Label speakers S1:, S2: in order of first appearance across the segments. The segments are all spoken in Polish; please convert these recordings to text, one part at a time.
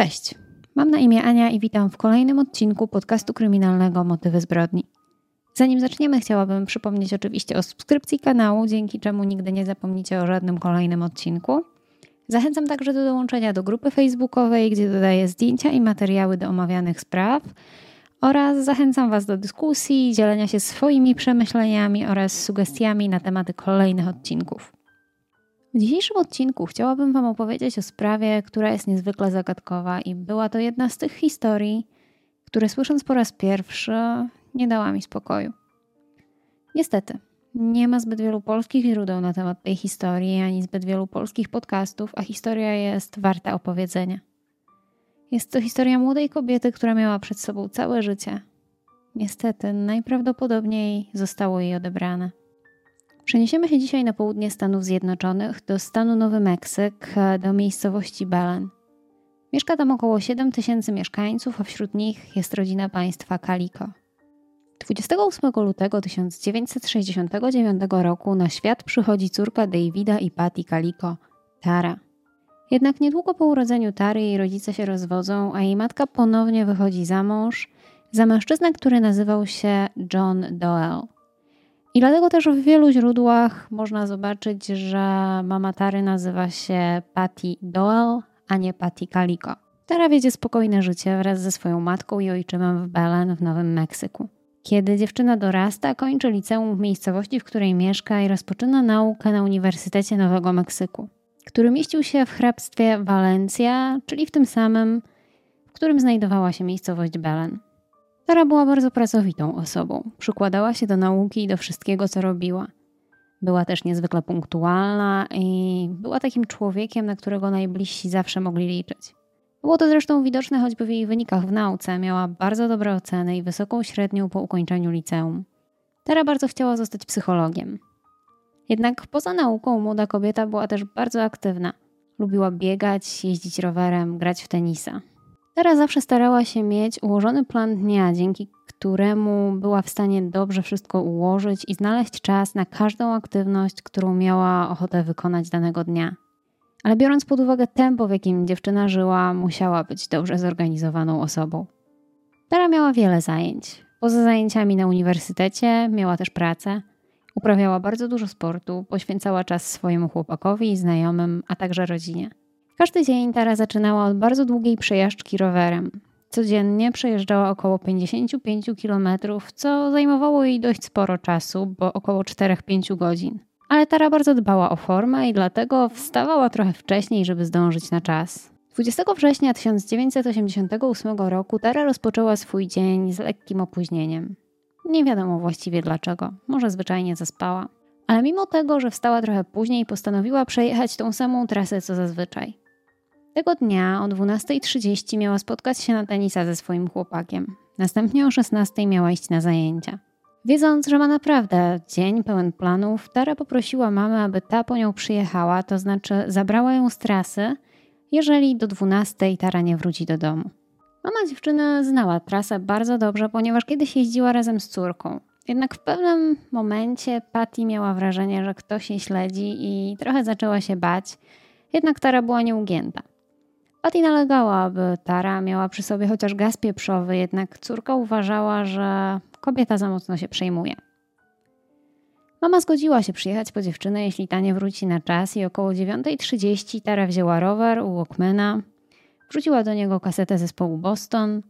S1: Cześć, mam na imię Ania i witam w kolejnym odcinku podcastu kryminalnego Motywy zbrodni. Zanim zaczniemy, chciałabym przypomnieć oczywiście o subskrypcji kanału, dzięki czemu nigdy nie zapomnicie o żadnym kolejnym odcinku. Zachęcam także do dołączenia do grupy facebookowej, gdzie dodaję zdjęcia i materiały do omawianych spraw oraz zachęcam Was do dyskusji, dzielenia się swoimi przemyśleniami oraz sugestiami na tematy kolejnych odcinków. W dzisiejszym odcinku chciałabym Wam opowiedzieć o sprawie, która jest niezwykle zagadkowa i była to jedna z tych historii, które słysząc po raz pierwszy nie dała mi spokoju. Niestety, nie ma zbyt wielu polskich źródeł na temat tej historii, ani zbyt wielu polskich podcastów, a historia jest warta opowiedzenia. Jest to historia młodej kobiety, która miała przed sobą całe życie. Niestety, najprawdopodobniej zostało jej odebrane. Przeniesiemy się dzisiaj na południe Stanów Zjednoczonych, do stanu Nowy Meksyk, do miejscowości Belen. Mieszka tam około 7 tysięcy mieszkańców, a wśród nich jest rodzina państwa Calico. 28 lutego 1969 roku na świat przychodzi córka Davida i Patty Calico, Tara. Jednak niedługo po urodzeniu Tary jej rodzice się rozwodzą, a jej matka ponownie wychodzi za mąż za mężczyznę, który nazywał się John Doyle. I dlatego też w wielu źródłach można zobaczyć, że mama Tary nazywa się Patty Doyle, a nie Patty Calico. Tara wiedzie spokojne życie wraz ze swoją matką i ojczymem w Belen w Nowym Meksyku. Kiedy dziewczyna dorasta, kończy liceum w miejscowości, w której mieszka i rozpoczyna naukę na Uniwersytecie Nowego Meksyku, który mieścił się w hrabstwie Walencja, czyli w tym samym, w którym znajdowała się miejscowość Belen. Tara była bardzo pracowitą osobą. Przykładała się do nauki i do wszystkiego, co robiła. Była też niezwykle punktualna i była takim człowiekiem, na którego najbliżsi zawsze mogli liczyć. Było to zresztą widoczne choćby w jej wynikach w nauce. Miała bardzo dobre oceny i wysoką średnią po ukończeniu liceum. Tara bardzo chciała zostać psychologiem. Jednak poza nauką młoda kobieta była też bardzo aktywna. Lubiła biegać, jeździć rowerem, grać w tenisa. Tara zawsze starała się mieć ułożony plan dnia, dzięki któremu była w stanie dobrze wszystko ułożyć i znaleźć czas na każdą aktywność, którą miała ochotę wykonać danego dnia. Ale biorąc pod uwagę tempo, w jakim dziewczyna żyła, musiała być dobrze zorganizowaną osobą. Tara miała wiele zajęć. Poza zajęciami na uniwersytecie miała też pracę. Uprawiała bardzo dużo sportu, poświęcała czas swojemu chłopakowi znajomym, a także rodzinie. Każdy dzień Tara zaczynała od bardzo długiej przejażdżki rowerem. Codziennie przejeżdżała około 55 km, co zajmowało jej dość sporo czasu, bo około 4-5 godzin. Ale Tara bardzo dbała o formę i dlatego wstawała trochę wcześniej, żeby zdążyć na czas. 20 września 1988 roku Tara rozpoczęła swój dzień z lekkim opóźnieniem. Nie wiadomo właściwie dlaczego, może zwyczajnie zaspała. Ale mimo tego, że wstała trochę później, postanowiła przejechać tą samą trasę co zazwyczaj. Tego dnia o 12.30 miała spotkać się na tenisa ze swoim chłopakiem. Następnie o 16.00 miała iść na zajęcia. Wiedząc, że ma naprawdę dzień pełen planów, Tara poprosiła mamę, aby ta po nią przyjechała, to znaczy zabrała ją z trasy, jeżeli do 12 Tara nie wróci do domu. Mama dziewczyny znała trasę bardzo dobrze, ponieważ kiedyś jeździła razem z córką. Jednak w pewnym momencie Patty miała wrażenie, że ktoś jej śledzi i trochę zaczęła się bać, jednak Tara była nieugięta. Patty nalegała, aby Tara miała przy sobie chociaż gaz pieprzowy, jednak córka uważała, że kobieta za mocno się przejmuje. Mama zgodziła się przyjechać po dziewczynę, jeśli ta nie wróci na czas i około 9.30 Tara wzięła rower u Walkmana, wrzuciła do niego kasetę zespołu Boston,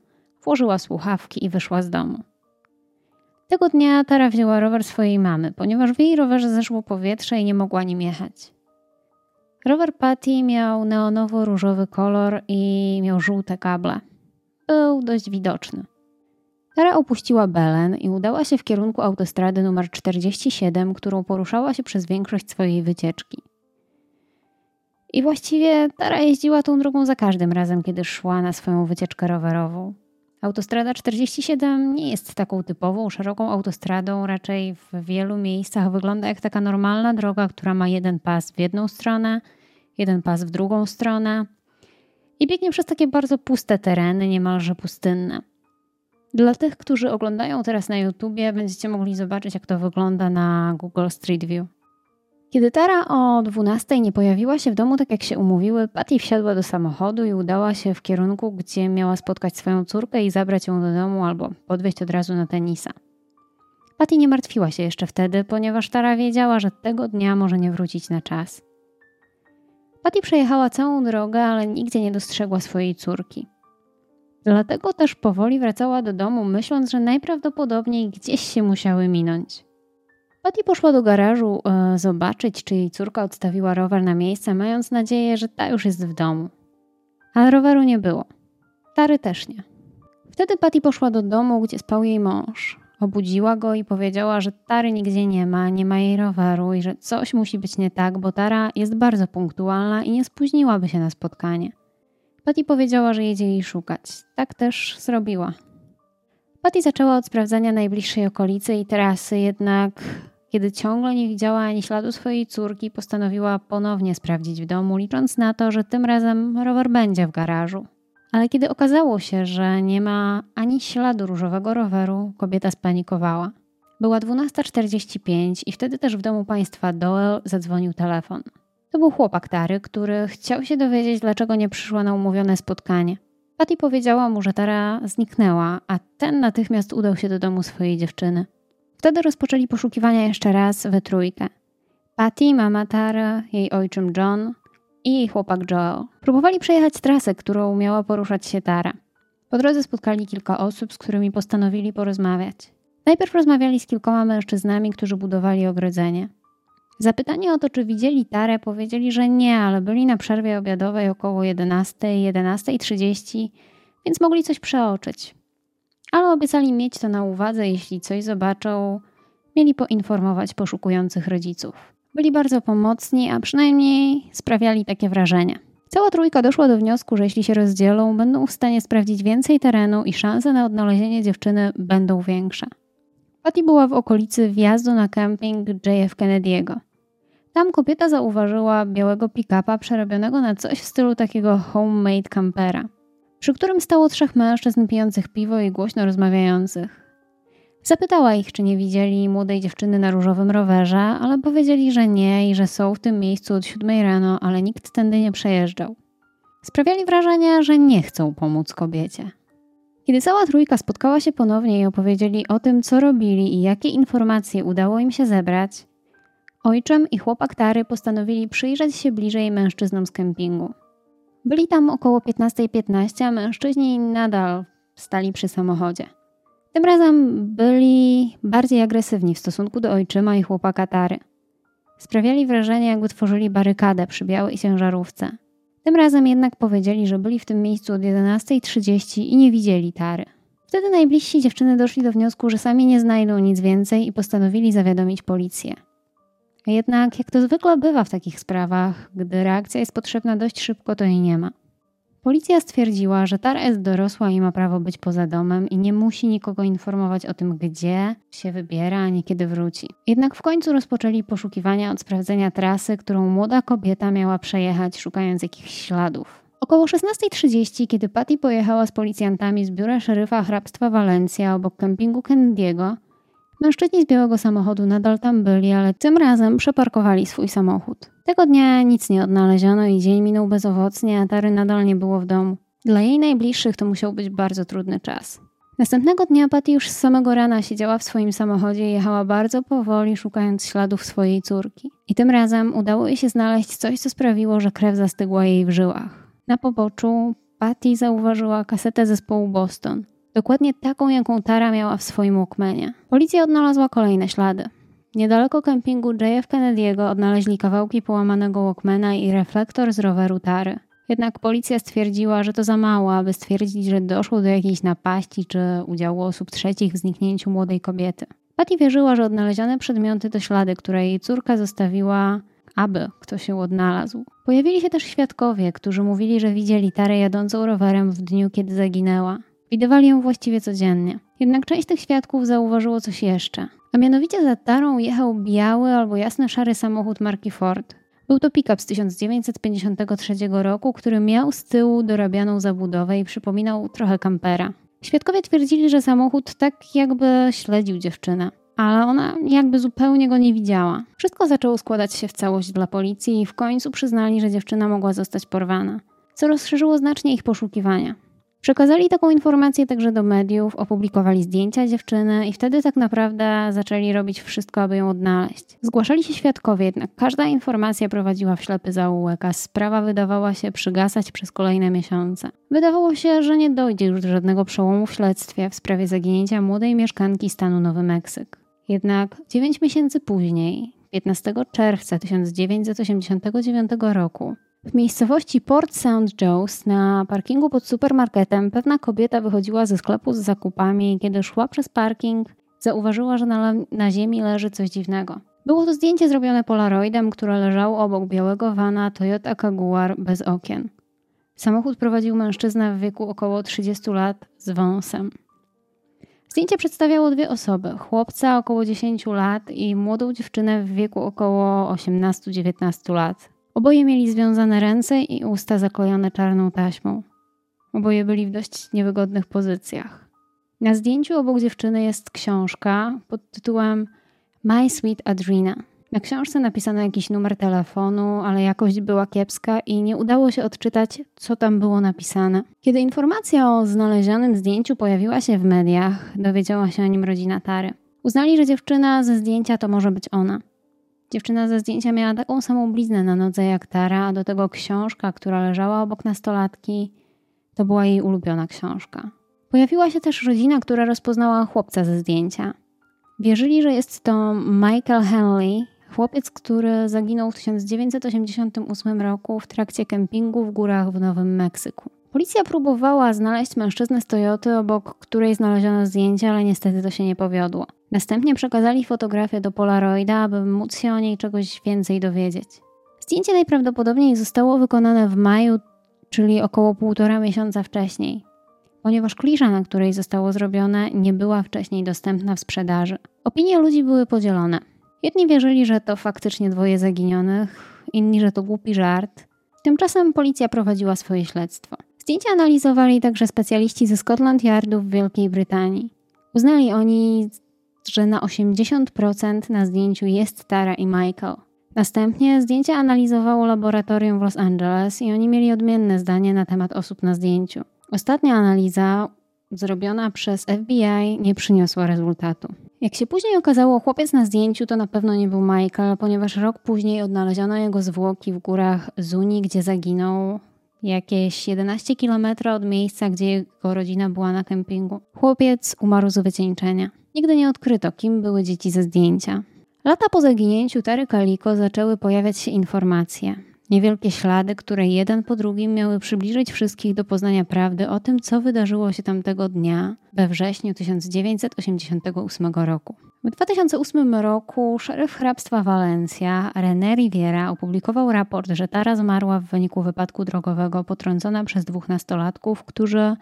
S1: włożyła słuchawki i wyszła z domu. Tego dnia Tara wzięła rower swojej mamy, ponieważ w jej rowerze zeszło powietrze i nie mogła nim jechać. Rower Patty miał neonowo-różowy kolor i miał żółte kable. Był dość widoczny. Tara opuściła Belen i udała się w kierunku autostrady numer 47, którą poruszała się przez większość swojej wycieczki. I właściwie Tara jeździła tą drogą za każdym razem, kiedy szła na swoją wycieczkę rowerową. Autostrada 47 nie jest taką typową, szeroką autostradą, raczej w wielu miejscach wygląda jak taka normalna droga, która ma jeden pas w jedną stronę, jeden pas w drugą stronę i biegnie przez takie bardzo puste tereny, niemalże pustynne. Dla tych, którzy oglądają teraz na YouTubie, będziecie mogli zobaczyć, jak to wygląda na Google Street View. Kiedy Tara o 12 nie pojawiła się w domu tak jak się umówiły, Patty wsiadła do samochodu i udała się w kierunku, gdzie miała spotkać swoją córkę i zabrać ją do domu albo podwieźć od razu na tenisa. Patty nie martwiła się jeszcze wtedy, ponieważ Tara wiedziała, że tego dnia może nie wrócić na czas. Patty przejechała całą drogę, ale nigdzie nie dostrzegła swojej córki. Dlatego też powoli wracała do domu, myśląc, że najprawdopodobniej gdzieś się musiały minąć. Patty poszła do garażu e, zobaczyć, czy jej córka odstawiła rower na miejsce, mając nadzieję, że ta już jest w domu. Ale roweru nie było. Tary też nie. Wtedy Patty poszła do domu, gdzie spał jej mąż. Obudziła go i powiedziała, że Tary nigdzie nie ma, nie ma jej roweru i że coś musi być nie tak, bo Tara jest bardzo punktualna i nie spóźniłaby się na spotkanie. Patty powiedziała, że jedzie jej szukać. Tak też zrobiła. Patty zaczęła od sprawdzania najbliższej okolicy i trasy, jednak kiedy ciągle nie widziała ani śladu swojej córki, postanowiła ponownie sprawdzić w domu, licząc na to, że tym razem rower będzie w garażu. Ale kiedy okazało się, że nie ma ani śladu różowego roweru, kobieta spanikowała. Była 12.45 i wtedy też w domu państwa Doel zadzwonił telefon. To był chłopak Tary, który chciał się dowiedzieć, dlaczego nie przyszła na umówione spotkanie. Patty powiedziała mu, że Tara zniknęła, a ten natychmiast udał się do domu swojej dziewczyny. Wtedy rozpoczęli poszukiwania jeszcze raz we trójkę. Patty, mama Tara, jej ojczym John i chłopak Joel. Próbowali przejechać trasę, którą miała poruszać się Tara. Po drodze spotkali kilka osób, z którymi postanowili porozmawiać. Najpierw rozmawiali z kilkoma mężczyznami, którzy budowali ogrodzenie. Zapytani o to, czy widzieli Tarę, powiedzieli, że nie, ale byli na przerwie obiadowej około 11, 11.30, więc mogli coś przeoczyć. Ale obiecali mieć to na uwadze, jeśli coś zobaczą, mieli poinformować poszukujących rodziców. Byli bardzo pomocni, a przynajmniej sprawiali takie wrażenie. Cała trójka doszła do wniosku, że jeśli się rozdzielą, będą w stanie sprawdzić więcej terenu i szanse na odnalezienie dziewczyny będą większe. Patty była w okolicy wjazdu na kemping JF Kennedy'ego. Tam kobieta zauważyła białego pick-upa przerobionego na coś w stylu takiego homemade campera, przy którym stało trzech mężczyzn pijących piwo i głośno rozmawiających. Zapytała ich, czy nie widzieli młodej dziewczyny na różowym rowerze, ale powiedzieli, że nie i że są w tym miejscu od siódmej rano, ale nikt tędy nie przejeżdżał. Sprawiali wrażenie, że nie chcą pomóc kobiecie. Kiedy cała trójka spotkała się ponownie i opowiedzieli o tym, co robili i jakie informacje udało im się zebrać, ojczym i chłopak Tary postanowili przyjrzeć się bliżej mężczyznom z kempingu. Byli tam około 15.15, .15, a mężczyźni nadal stali przy samochodzie. Tym razem byli bardziej agresywni w stosunku do ojczyma i chłopaka Tary. Sprawiali wrażenie, jakby tworzyli barykadę przy białej ciężarówce. Tym razem jednak powiedzieli, że byli w tym miejscu od 11.30 i nie widzieli Tary. Wtedy najbliżsi dziewczyny doszli do wniosku, że sami nie znajdą nic więcej i postanowili zawiadomić policję. Jednak, jak to zwykle bywa w takich sprawach, gdy reakcja jest potrzebna dość szybko, to jej nie ma. Policja stwierdziła, że Tara jest dorosła i ma prawo być poza domem i nie musi nikogo informować o tym, gdzie się wybiera, ani kiedy wróci. Jednak w końcu rozpoczęli poszukiwania od sprawdzenia trasy, którą młoda kobieta miała przejechać, szukając jakichś śladów. Około 16.30, kiedy Patty pojechała z policjantami z biura szeryfa hrabstwa Walencja obok kempingu Kennedy'ego, Mężczyźni z białego samochodu nadal tam byli, ale tym razem przeparkowali swój samochód. Tego dnia nic nie odnaleziono i dzień minął bezowocnie, a Tary nadal nie było w domu. Dla jej najbliższych to musiał być bardzo trudny czas. Następnego dnia Patty już z samego rana siedziała w swoim samochodzie i jechała bardzo powoli, szukając śladów swojej córki. I tym razem udało jej się znaleźć coś, co sprawiło, że krew zastygła jej w żyłach. Na poboczu Patty zauważyła kasetę zespołu Boston. Dokładnie taką, jaką Tara miała w swoim Walkmanie. Policja odnalazła kolejne ślady. Niedaleko kempingu JF Kennedy'ego odnaleźli kawałki połamanego Walkmana i reflektor z roweru Tary. Jednak policja stwierdziła, że to za mało, aby stwierdzić, że doszło do jakiejś napaści czy udziału osób trzecich w zniknięciu młodej kobiety. Patty wierzyła, że odnalezione przedmioty to ślady, które jej córka zostawiła, aby ktoś się odnalazł. Pojawili się też świadkowie, którzy mówili, że widzieli Tarę jadącą rowerem w dniu, kiedy zaginęła. Widywali ją właściwie codziennie. Jednak część tych świadków zauważyło coś jeszcze. A mianowicie za Tarą jechał biały albo jasno-szary samochód marki Ford. Był to pick-up z 1953 roku, który miał z tyłu dorabianą zabudowę i przypominał trochę kampera. Świadkowie twierdzili, że samochód tak jakby śledził dziewczynę. ale ona jakby zupełnie go nie widziała. Wszystko zaczęło składać się w całość dla policji i w końcu przyznali, że dziewczyna mogła zostać porwana, co rozszerzyło znacznie ich poszukiwania. Przekazali taką informację także do mediów, opublikowali zdjęcia dziewczyny i wtedy tak naprawdę zaczęli robić wszystko, aby ją odnaleźć. Zgłaszali się świadkowie, jednak każda informacja prowadziła w ślepy zaułek, a sprawa wydawała się przygasać przez kolejne miesiące. Wydawało się, że nie dojdzie już do żadnego przełomu w śledztwie w sprawie zaginięcia młodej mieszkanki stanu Nowy Meksyk. Jednak 9 miesięcy później, 15 czerwca 1989 roku, w miejscowości Port St. Joe's na parkingu pod supermarketem pewna kobieta wychodziła ze sklepu z zakupami i kiedy szła przez parking, zauważyła, że na, na ziemi leży coś dziwnego. Było to zdjęcie zrobione polaroidem, które leżało obok białego vana Toyota Jaguar bez okien. Samochód prowadził mężczyznę w wieku około 30 lat z wąsem. Zdjęcie przedstawiało dwie osoby: chłopca około 10 lat i młodą dziewczynę w wieku około 18-19 lat. Oboje mieli związane ręce i usta zaklejone czarną taśmą. Oboje byli w dość niewygodnych pozycjach. Na zdjęciu obok dziewczyny jest książka pod tytułem My Sweet Adrina. Na książce napisano jakiś numer telefonu, ale jakość była kiepska i nie udało się odczytać, co tam było napisane. Kiedy informacja o znalezionym zdjęciu pojawiła się w mediach, dowiedziała się o nim rodzina Tary. Uznali, że dziewczyna ze zdjęcia to może być ona. Dziewczyna ze zdjęcia miała taką samą bliznę na nodze jak Tara, a do tego książka, która leżała obok nastolatki, to była jej ulubiona książka. Pojawiła się też rodzina, która rozpoznała chłopca ze zdjęcia. Wierzyli, że jest to Michael Henley, chłopiec, który zaginął w 1988 roku w trakcie kempingu w górach w Nowym Meksyku. Policja próbowała znaleźć mężczyznę z Toyoty, obok której znaleziono zdjęcie, ale niestety to się nie powiodło. Następnie przekazali fotografię do Polaroida, aby móc się o niej czegoś więcej dowiedzieć. Zdjęcie najprawdopodobniej zostało wykonane w maju, czyli około półtora miesiąca wcześniej, ponieważ klisza, na której zostało zrobione, nie była wcześniej dostępna w sprzedaży. Opinie ludzi były podzielone. Jedni wierzyli, że to faktycznie dwoje zaginionych, inni, że to głupi żart. Tymczasem policja prowadziła swoje śledztwo. Zdjęcia analizowali także specjaliści ze Scotland Yardu w Wielkiej Brytanii. Uznali oni, że na 80% na zdjęciu jest Tara i Michael. Następnie zdjęcia analizowało laboratorium w Los Angeles i oni mieli odmienne zdanie na temat osób na zdjęciu. Ostatnia analiza, zrobiona przez FBI, nie przyniosła rezultatu. Jak się później okazało, chłopiec na zdjęciu to na pewno nie był Michael, ponieważ rok później odnaleziono jego zwłoki w górach Zuni, gdzie zaginął jakieś 11 km od miejsca, gdzie jego rodzina była na kempingu. Chłopiec umarł z wycieńczenia. Nigdy nie odkryto, kim były dzieci ze zdjęcia. Lata po zaginięciu Tary Kaliko zaczęły pojawiać się informacje. Niewielkie ślady, które jeden po drugim miały przybliżyć wszystkich do poznania prawdy o tym, co wydarzyło się tamtego dnia we wrześniu 1988 roku. W 2008 roku szeryf hrabstwa Valencia, René Riviera, opublikował raport, że Tara zmarła w wyniku wypadku drogowego potrącona przez dwóch nastolatków, którzy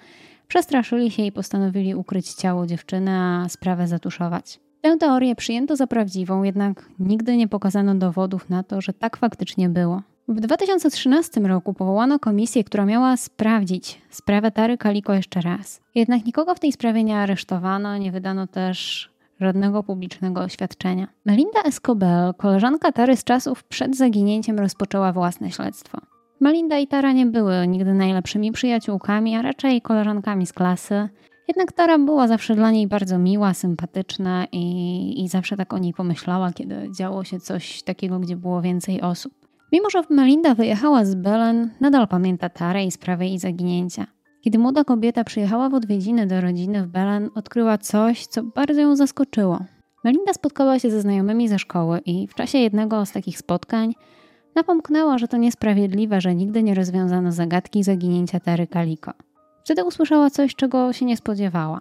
S1: przestraszyli się i postanowili ukryć ciało dziewczyny, a sprawę zatuszować. Tę teorię przyjęto za prawdziwą, jednak nigdy nie pokazano dowodów na to, że tak faktycznie było. W 2013 roku powołano komisję, która miała sprawdzić sprawę Tary Kaliko jeszcze raz. Jednak nikogo w tej sprawie nie aresztowano, nie wydano też żadnego publicznego oświadczenia. Melinda Escobel, koleżanka Tary z czasów przed zaginięciem, rozpoczęła własne śledztwo. Melinda i Tara nie były nigdy najlepszymi przyjaciółkami, a raczej koleżankami z klasy. Jednak Tara była zawsze dla niej bardzo miła, sympatyczna i, i zawsze tak o niej pomyślała, kiedy działo się coś takiego, gdzie było więcej osób. Mimo, że Melinda wyjechała z Belen, nadal pamięta Tarę i sprawę jej zaginięcia. Kiedy młoda kobieta przyjechała w odwiedziny do rodziny w Belen, odkryła coś, co bardzo ją zaskoczyło. Melinda spotkała się ze znajomymi ze szkoły i w czasie jednego z takich spotkań napomknęła, że to niesprawiedliwe, że nigdy nie rozwiązano zagadki zaginięcia Tary Kaliko. Wtedy usłyszała coś, czego się nie spodziewała.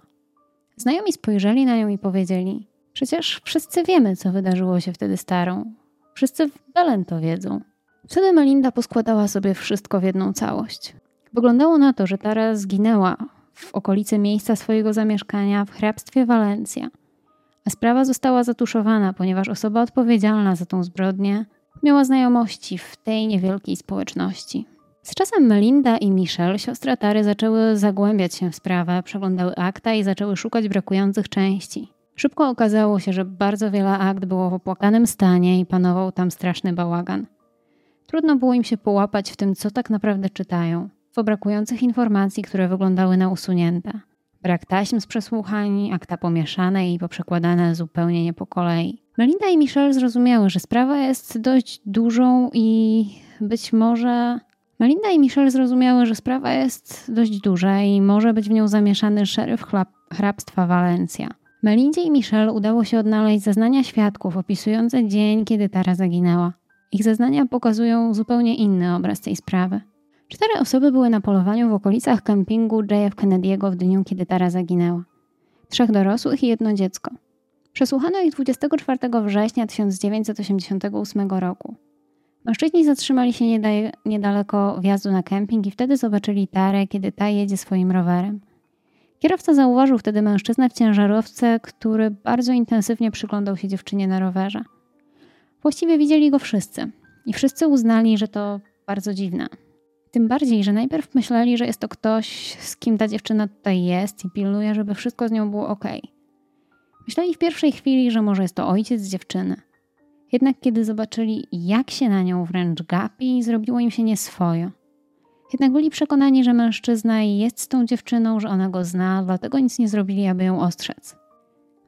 S1: Znajomi spojrzeli na nią i powiedzieli: Przecież wszyscy wiemy, co wydarzyło się wtedy starą. Wszyscy w Belen to wiedzą. Wtedy Melinda poskładała sobie wszystko w jedną całość. Wyglądało na to, że Tara zginęła w okolicy miejsca swojego zamieszkania w hrabstwie Walencja, a sprawa została zatuszowana, ponieważ osoba odpowiedzialna za tą zbrodnię miała znajomości w tej niewielkiej społeczności. Z czasem Melinda i Michelle, siostra Tary, zaczęły zagłębiać się w sprawę, przeglądały akta i zaczęły szukać brakujących części. Szybko okazało się, że bardzo wiele akt było w opłakanym stanie i panował tam straszny bałagan. Trudno było im się połapać w tym, co tak naprawdę czytają, w brakujących informacji, które wyglądały na usunięte. Brak taśm z przesłuchań, akta pomieszane i poprzekładane zupełnie nie po kolei. Melinda i Michelle zrozumiały, że sprawa jest dość dużą i być może. Melinda i Michelle zrozumiały, że sprawa jest dość duża i może być w nią zamieszany szeryf hrabstwa Walencja. Melindzie i Michelle udało się odnaleźć zeznania świadków opisujące dzień, kiedy Tara zaginęła. Ich zeznania pokazują zupełnie inny obraz tej sprawy. Cztery osoby były na polowaniu w okolicach kempingu JF Kennedy'ego w dniu, kiedy Tara zaginęła. Trzech dorosłych i jedno dziecko. Przesłuchano ich 24 września 1988 roku. Mężczyźni zatrzymali się niedaleko wjazdu na kemping i wtedy zobaczyli Tarę, kiedy ta jedzie swoim rowerem. Kierowca zauważył wtedy mężczyznę w ciężarówce, który bardzo intensywnie przyglądał się dziewczynie na rowerze. Właściwie widzieli go wszyscy i wszyscy uznali, że to bardzo dziwne. Tym bardziej, że najpierw myśleli, że jest to ktoś, z kim ta dziewczyna tutaj jest i pilnuje, żeby wszystko z nią było ok. Myśleli w pierwszej chwili, że może jest to ojciec dziewczyny. Jednak kiedy zobaczyli, jak się na nią wręcz gapi, zrobiło im się nieswojo. Jednak byli przekonani, że mężczyzna jest z tą dziewczyną, że ona go zna, dlatego nic nie zrobili, aby ją ostrzec.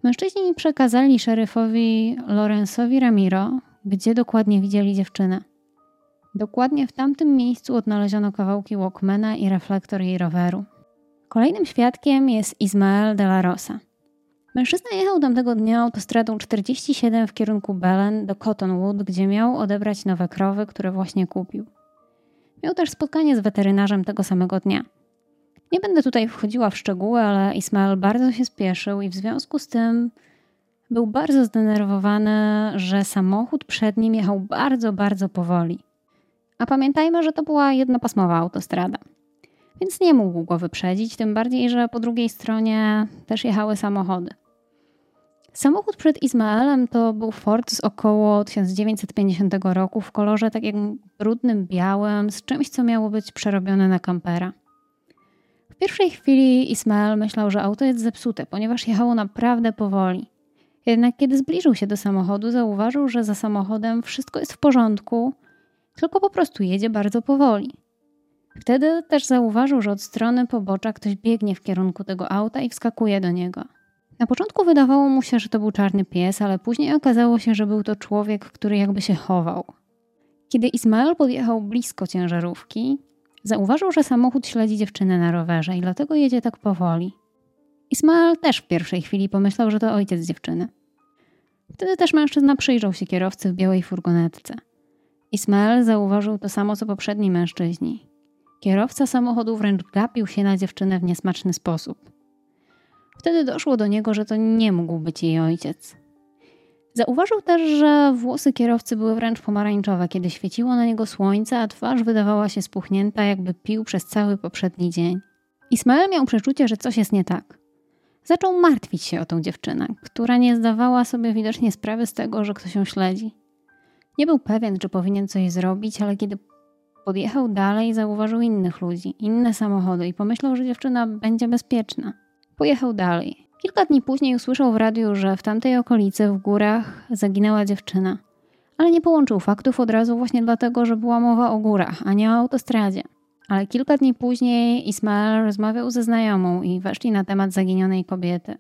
S1: Mężczyźni przekazali szeryfowi Lorenzowi Ramiro, gdzie dokładnie widzieli dziewczynę. Dokładnie w tamtym miejscu odnaleziono kawałki Walkmana i reflektor jej roweru. Kolejnym świadkiem jest Ismael de la Rosa. Mężczyzna jechał tamtego dnia autostradą 47 w kierunku Belen do Cottonwood, gdzie miał odebrać nowe krowy, które właśnie kupił. Miał też spotkanie z weterynarzem tego samego dnia. Nie będę tutaj wchodziła w szczegóły, ale Ismael bardzo się spieszył i w związku z tym był bardzo zdenerwowany, że samochód przed nim jechał bardzo, bardzo powoli. A pamiętajmy, że to była jednopasmowa autostrada. Więc nie mógł go wyprzedzić, tym bardziej, że po drugiej stronie też jechały samochody. Samochód przed Izmaelem to był Ford z około 1950 roku w kolorze takim brudnym białym, z czymś, co miało być przerobione na kampera. Pierwszej chwili Ismael myślał, że auto jest zepsute, ponieważ jechało naprawdę powoli. Jednak kiedy zbliżył się do samochodu, zauważył, że za samochodem wszystko jest w porządku, tylko po prostu jedzie bardzo powoli. Wtedy też zauważył, że od strony pobocza ktoś biegnie w kierunku tego auta i wskakuje do niego. Na początku wydawało mu się, że to był czarny pies, ale później okazało się, że był to człowiek, który jakby się chował. Kiedy Ismael podjechał blisko ciężarówki, zauważył, że samochód śledzi dziewczynę na rowerze i dlatego jedzie tak powoli. Ismael też w pierwszej chwili pomyślał, że to ojciec dziewczyny. Wtedy też mężczyzna przyjrzał się kierowcy w białej furgonetce. Ismael zauważył to samo co poprzedni mężczyźni. Kierowca samochodu wręcz gapił się na dziewczynę w niesmaczny sposób. Wtedy doszło do niego, że to nie mógł być jej ojciec. Zauważył też, że włosy kierowcy były wręcz pomarańczowe, kiedy świeciło na niego słońce, a twarz wydawała się spuchnięta, jakby pił przez cały poprzedni dzień. Ismael miał przeczucie, że coś jest nie tak. Zaczął martwić się o tą dziewczynę, która nie zdawała sobie widocznie sprawy z tego, że ktoś ją śledzi. Nie był pewien, czy powinien coś zrobić, ale kiedy podjechał dalej, zauważył innych ludzi, inne samochody i pomyślał, że dziewczyna będzie bezpieczna. Pojechał dalej. Kilka dni później usłyszał w radiu, że w tamtej okolicy, w górach, zaginęła dziewczyna. Ale nie połączył faktów od razu właśnie dlatego, że była mowa o górach, a nie o autostradzie. Ale kilka dni później Ismael rozmawiał ze znajomą i weszli na temat zaginionej kobiety.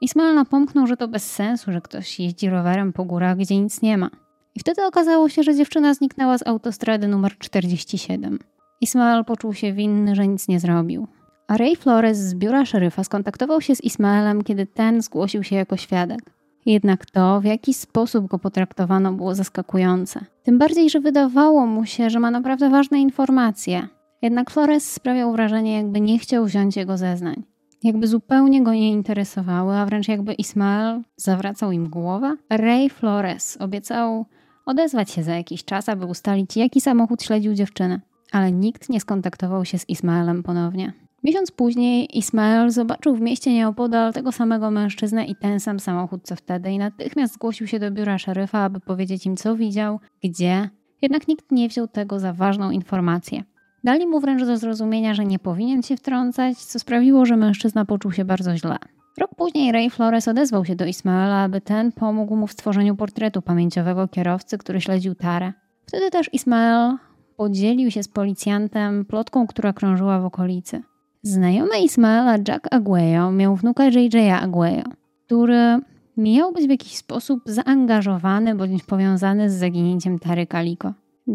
S1: Ismael napomknął, że to bez sensu, że ktoś jeździ rowerem po górach, gdzie nic nie ma. I wtedy okazało się, że dziewczyna zniknęła z autostrady numer 47. Ismael poczuł się winny, że nic nie zrobił. Ray Flores z biura szeryfa skontaktował się z Ismaelem, kiedy ten zgłosił się jako świadek. Jednak to, w jaki sposób go potraktowano, było zaskakujące. Tym bardziej, że wydawało mu się, że ma naprawdę ważne informacje. Jednak Flores sprawiał wrażenie, jakby nie chciał wziąć jego zeznań. Jakby zupełnie go nie interesowały, a wręcz jakby Ismael zawracał im głowę. Ray Flores obiecał odezwać się za jakiś czas, aby ustalić, jaki samochód śledził dziewczynę. Ale nikt nie skontaktował się z Ismaelem ponownie. Miesiąc później Ismael zobaczył w mieście nieopodal tego samego mężczyznę i ten sam samochód co wtedy i natychmiast zgłosił się do biura szeryfa, aby powiedzieć im co widział, gdzie. Jednak nikt nie wziął tego za ważną informację. Dali mu wręcz do zrozumienia, że nie powinien się wtrącać, co sprawiło, że mężczyzna poczuł się bardzo źle. Rok później Ray Flores odezwał się do Ismaela, aby ten pomógł mu w stworzeniu portretu pamięciowego kierowcy, który śledził Tarę. Wtedy też Ismael podzielił się z policjantem plotką, która krążyła w okolicy. Znajomy Ismaela Jack Aguayo miał wnuka JJ Aguayo, który miał być w jakiś sposób zaangażowany bądź powiązany z zaginięciem Tary Kaliko.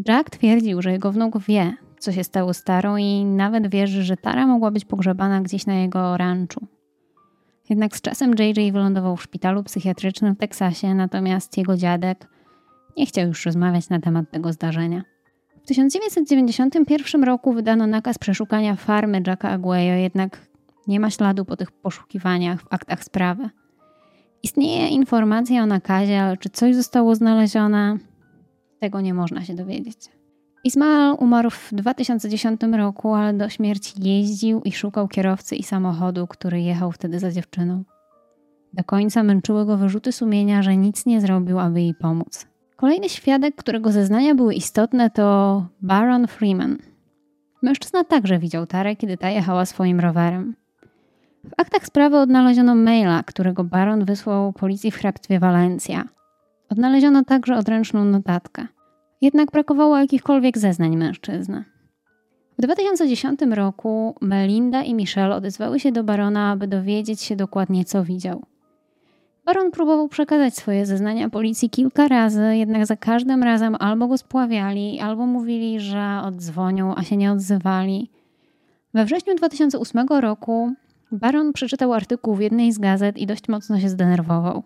S1: Jack twierdził, że jego wnuk wie, co się stało z Tarą i nawet wierzy, że Tara mogła być pogrzebana gdzieś na jego ranczu. Jednak z czasem JJ wylądował w szpitalu psychiatrycznym w Teksasie, natomiast jego dziadek nie chciał już rozmawiać na temat tego zdarzenia. W 1991 roku wydano nakaz przeszukania farmy Jacka Aguayo, jednak nie ma śladu po tych poszukiwaniach w aktach sprawy. Istnieje informacja o nakazie, ale czy coś zostało znalezione, tego nie można się dowiedzieć. Ismael umarł w 2010 roku, ale do śmierci jeździł i szukał kierowcy i samochodu, który jechał wtedy za dziewczyną. Do końca męczyły go wyrzuty sumienia, że nic nie zrobił, aby jej pomóc. Kolejny świadek, którego zeznania były istotne, to Baron Freeman. Mężczyzna także widział Tarę, kiedy ta jechała swoim rowerem. W aktach sprawy odnaleziono maila, którego baron wysłał policji w hrabstwie Walencja. Odnaleziono także odręczną notatkę. Jednak brakowało jakichkolwiek zeznań mężczyzny. W 2010 roku Melinda i Michelle odezwały się do barona, aby dowiedzieć się dokładnie, co widział. Baron próbował przekazać swoje zeznania policji kilka razy, jednak za każdym razem albo go spławiali, albo mówili, że odzwonią, a się nie odzywali. We wrześniu 2008 roku Baron przeczytał artykuł w jednej z gazet i dość mocno się zdenerwował.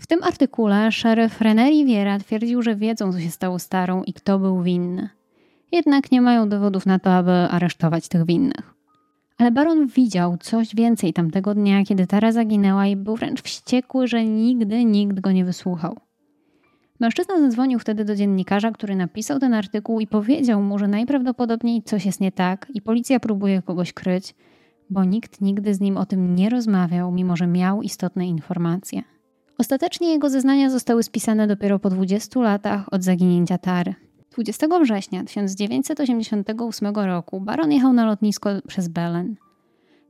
S1: W tym artykule szeryf René Riviera twierdził, że wiedzą, co się stało starą i kto był winny. Jednak nie mają dowodów na to, aby aresztować tych winnych. Ale baron widział coś więcej tamtego dnia, kiedy Tara zaginęła i był wręcz wściekły, że nigdy nikt go nie wysłuchał. Mężczyzna zadzwonił wtedy do dziennikarza, który napisał ten artykuł i powiedział mu, że najprawdopodobniej coś jest nie tak i policja próbuje kogoś kryć, bo nikt nigdy z nim o tym nie rozmawiał, mimo że miał istotne informacje. Ostatecznie jego zeznania zostały spisane dopiero po 20 latach od zaginięcia Tary. 20 września 1988 roku baron jechał na lotnisko przez Belen.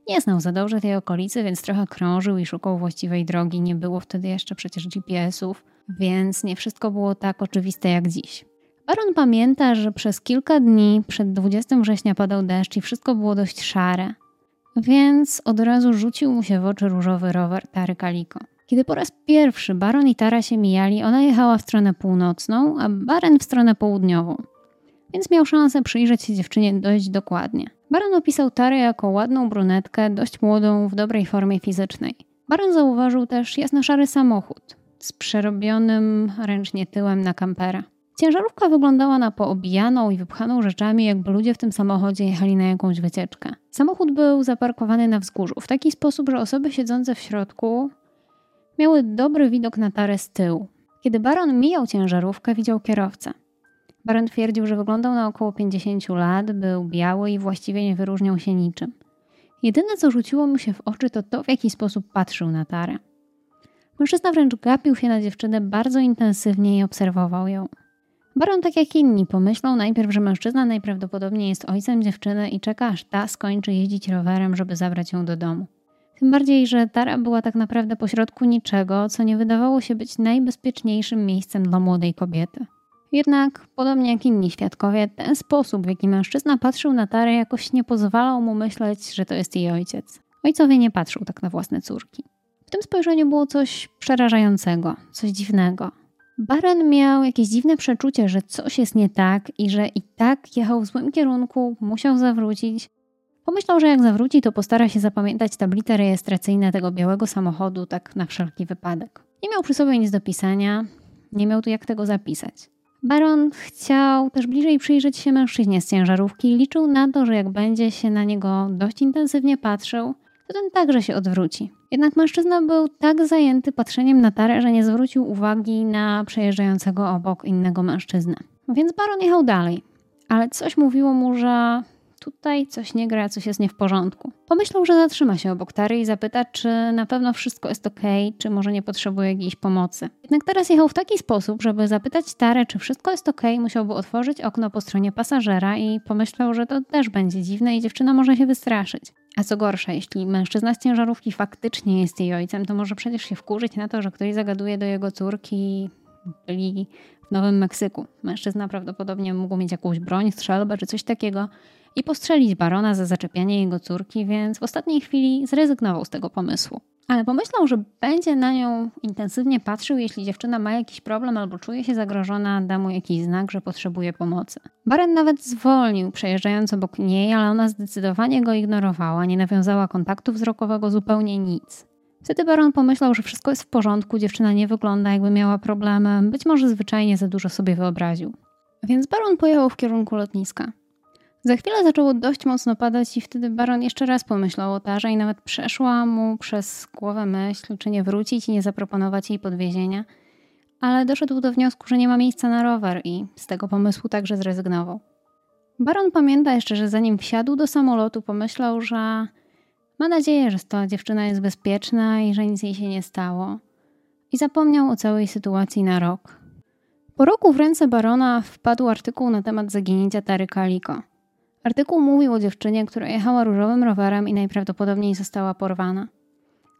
S1: Nie znał za dobrze tej okolicy, więc trochę krążył i szukał właściwej drogi. Nie było wtedy jeszcze przecież GPS-ów, więc nie wszystko było tak oczywiste jak dziś. Baron pamięta, że przez kilka dni przed 20 września padał deszcz i wszystko było dość szare, więc od razu rzucił mu się w oczy różowy rower Tary Kaliko. Kiedy po raz pierwszy Baron i Tara się mijali, ona jechała w stronę północną, a Baron w stronę południową. Więc miał szansę przyjrzeć się dziewczynie dość dokładnie. Baron opisał Tarę jako ładną brunetkę, dość młodą, w dobrej formie fizycznej. Baron zauważył też jasno-szary samochód z przerobionym ręcznie tyłem na kampera. Ciężarówka wyglądała na poobijaną i wypchaną rzeczami, jakby ludzie w tym samochodzie jechali na jakąś wycieczkę. Samochód był zaparkowany na wzgórzu w taki sposób, że osoby siedzące w środku Miały dobry widok na tarę z tyłu. Kiedy baron mijał ciężarówkę, widział kierowcę. Baron twierdził, że wyglądał na około 50 lat, był biały i właściwie nie wyróżniał się niczym. Jedyne, co rzuciło mu się w oczy, to to, w jaki sposób patrzył na tarę. Mężczyzna wręcz gapił się na dziewczynę bardzo intensywnie i obserwował ją. Baron, tak jak inni, pomyślał najpierw, że mężczyzna najprawdopodobniej jest ojcem dziewczyny i czeka, aż ta skończy jeździć rowerem, żeby zabrać ją do domu. Tym bardziej, że Tara była tak naprawdę pośrodku niczego, co nie wydawało się być najbezpieczniejszym miejscem dla młodej kobiety. Jednak, podobnie jak inni świadkowie, ten sposób, w jaki mężczyzna patrzył na Tarę, jakoś nie pozwalał mu myśleć, że to jest jej ojciec. Ojcowie nie patrzył tak na własne córki. W tym spojrzeniu było coś przerażającego, coś dziwnego. Baren miał jakieś dziwne przeczucie, że coś jest nie tak i że i tak jechał w złym kierunku, musiał zawrócić, Pomyślał, że jak zawróci, to postara się zapamiętać tablice rejestracyjne tego białego samochodu, tak na wszelki wypadek. Nie miał przy sobie nic do pisania, nie miał tu jak tego zapisać. Baron chciał też bliżej przyjrzeć się mężczyźnie z ciężarówki i liczył na to, że jak będzie się na niego dość intensywnie patrzył, to ten także się odwróci. Jednak mężczyzna był tak zajęty patrzeniem na tarę, że nie zwrócił uwagi na przejeżdżającego obok innego mężczyznę. Więc baron jechał dalej, ale coś mówiło mu, że Tutaj coś nie gra, coś jest nie w porządku. Pomyślał, że zatrzyma się obok Tary i zapyta, czy na pewno wszystko jest ok, czy może nie potrzebuje jakiejś pomocy. Jednak teraz jechał w taki sposób, żeby zapytać Tarę, czy wszystko jest ok, musiałby otworzyć okno po stronie pasażera i pomyślał, że to też będzie dziwne i dziewczyna może się wystraszyć. A co gorsza, jeśli mężczyzna z ciężarówki faktycznie jest jej ojcem, to może przecież się wkurzyć na to, że ktoś zagaduje do jego córki, byli w Nowym Meksyku. Mężczyzna prawdopodobnie mógł mieć jakąś broń, strzelbę czy coś takiego i postrzelić barona za zaczepianie jego córki, więc w ostatniej chwili zrezygnował z tego pomysłu. Ale pomyślał, że będzie na nią intensywnie patrzył, jeśli dziewczyna ma jakiś problem albo czuje się zagrożona, da mu jakiś znak, że potrzebuje pomocy. Baron nawet zwolnił, przejeżdżając obok niej, ale ona zdecydowanie go ignorowała, nie nawiązała kontaktu wzrokowego, zupełnie nic. Wtedy baron pomyślał, że wszystko jest w porządku, dziewczyna nie wygląda jakby miała problemy, być może zwyczajnie za dużo sobie wyobraził. Więc baron pojechał w kierunku lotniska. Za chwilę zaczęło dość mocno padać i wtedy baron jeszcze raz pomyślał o Tarze i nawet przeszła mu przez głowę myśl, czy nie wrócić i nie zaproponować jej podwiezienia, ale doszedł do wniosku, że nie ma miejsca na rower i z tego pomysłu także zrezygnował. Baron pamięta jeszcze, że zanim wsiadł do samolotu, pomyślał, że ma nadzieję, że ta dziewczyna jest bezpieczna i że nic jej się nie stało. I zapomniał o całej sytuacji na rok. Po roku w ręce barona wpadł artykuł na temat zaginięcia Tary Kaliko. Artykuł mówił o dziewczynie, która jechała różowym rowerem i najprawdopodobniej została porwana.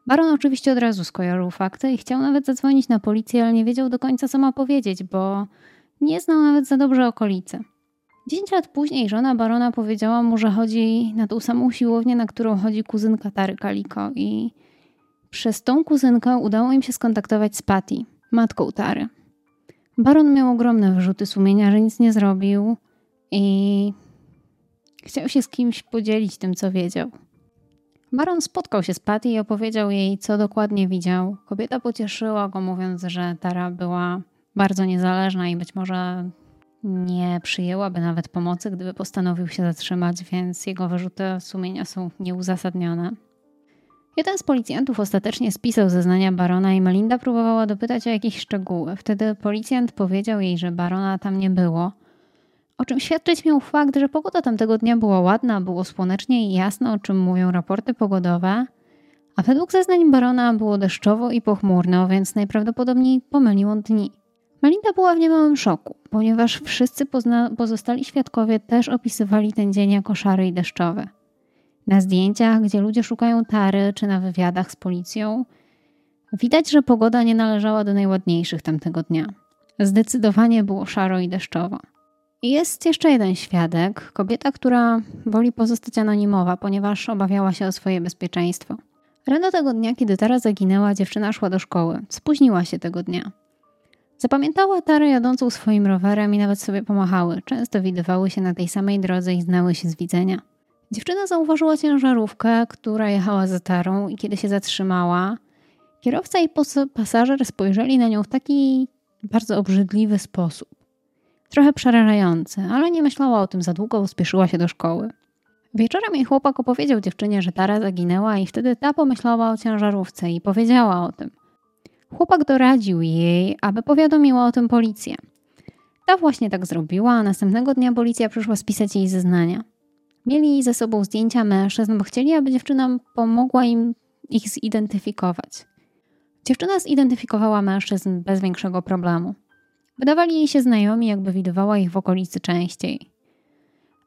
S1: Baron oczywiście od razu skojarzył fakty i chciał nawet zadzwonić na policję, ale nie wiedział do końca, co ma powiedzieć, bo nie znał nawet za dobrze okolicy. Dziesięć lat później żona barona powiedziała mu, że chodzi na tą samą siłownię, na którą chodzi kuzynka Tary Kaliko i przez tą kuzynkę udało im się skontaktować z Patty, matką Tary. Baron miał ogromne wyrzuty sumienia, że nic nie zrobił i Chciał się z kimś podzielić tym, co wiedział. Baron spotkał się z Patty i opowiedział jej, co dokładnie widział. Kobieta pocieszyła go, mówiąc, że Tara była bardzo niezależna i być może nie przyjęłaby nawet pomocy, gdyby postanowił się zatrzymać, więc jego wyrzuty sumienia są nieuzasadnione. Jeden z policjantów ostatecznie spisał zeznania barona i Melinda próbowała dopytać o jakieś szczegóły. Wtedy policjant powiedział jej, że barona tam nie było – o czym świadczyć miał fakt, że pogoda tamtego dnia była ładna, było słonecznie i jasno, o czym mówią raporty pogodowe, a według zeznań barona było deszczowo i pochmurno, więc najprawdopodobniej pomylił on dni. Melinda była w niemałym szoku, ponieważ wszyscy pozostali świadkowie też opisywali ten dzień jako szary i deszczowy. Na zdjęciach, gdzie ludzie szukają tary, czy na wywiadach z policją, widać, że pogoda nie należała do najładniejszych tamtego dnia. Zdecydowanie było szaro i deszczowo. Jest jeszcze jeden świadek, kobieta, która woli pozostać anonimowa, ponieważ obawiała się o swoje bezpieczeństwo. Rano tego dnia, kiedy Tara zaginęła, dziewczyna szła do szkoły. Spóźniła się tego dnia. Zapamiętała Tarę jadącą swoim rowerem i nawet sobie pomachały. Często widywały się na tej samej drodze i znały się z widzenia. Dziewczyna zauważyła ciężarówkę, która jechała za Tarą i kiedy się zatrzymała, kierowca i pasażer spojrzeli na nią w taki bardzo obrzydliwy sposób. Trochę przerażający, ale nie myślała o tym za długo, uspieszyła się do szkoły. Wieczorem jej chłopak opowiedział dziewczynie, że Tara zaginęła i wtedy ta pomyślała o ciężarówce i powiedziała o tym. Chłopak doradził jej, aby powiadomiła o tym policję. Ta właśnie tak zrobiła, a następnego dnia policja przyszła spisać jej zeznania. Mieli ze sobą zdjęcia mężczyzn, bo chcieli, aby dziewczyna pomogła im ich zidentyfikować. Dziewczyna zidentyfikowała mężczyzn bez większego problemu. Wydawali jej się znajomi, jakby widywała ich w okolicy częściej.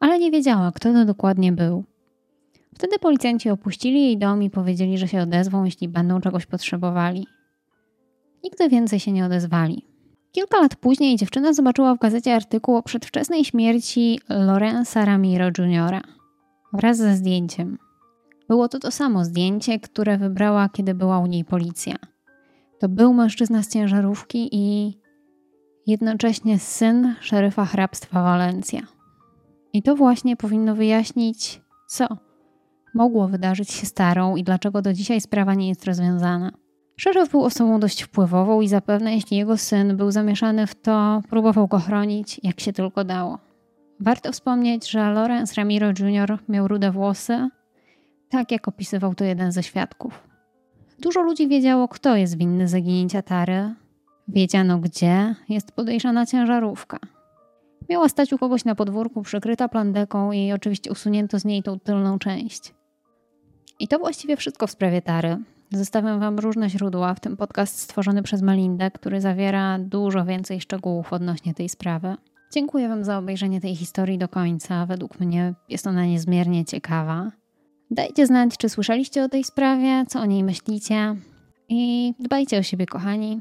S1: Ale nie wiedziała, kto to dokładnie był. Wtedy policjanci opuścili jej dom i powiedzieli, że się odezwą, jeśli będą czegoś potrzebowali. Nigdy więcej się nie odezwali. Kilka lat później dziewczyna zobaczyła w gazecie artykuł o przedwczesnej śmierci Lorenza Ramiro Jr. wraz ze zdjęciem. Było to to samo zdjęcie, które wybrała, kiedy była u niej policja. To był mężczyzna z ciężarówki i jednocześnie syn szeryfa hrabstwa Walencja. I to właśnie powinno wyjaśnić, co mogło wydarzyć się starą i dlaczego do dzisiaj sprawa nie jest rozwiązana. Szeryf był osobą dość wpływową i zapewne jeśli jego syn był zamieszany w to, próbował go chronić jak się tylko dało. Warto wspomnieć, że Lorenz Ramiro Jr. miał rude włosy, tak jak opisywał to jeden ze świadków. Dużo ludzi wiedziało, kto jest winny zaginięcia Tary, Wiedziano gdzie jest podejrzana ciężarówka. Miała stać u kogoś na podwórku, przykryta plandeką i oczywiście usunięto z niej tą tylną część. I to właściwie wszystko w sprawie Tary. Zostawiam Wam różne źródła, w tym podcast stworzony przez Melindę, który zawiera dużo więcej szczegółów odnośnie tej sprawy. Dziękuję Wam za obejrzenie tej historii do końca. Według mnie jest ona niezmiernie ciekawa. Dajcie znać, czy słyszeliście o tej sprawie, co o niej myślicie i dbajcie o siebie, kochani.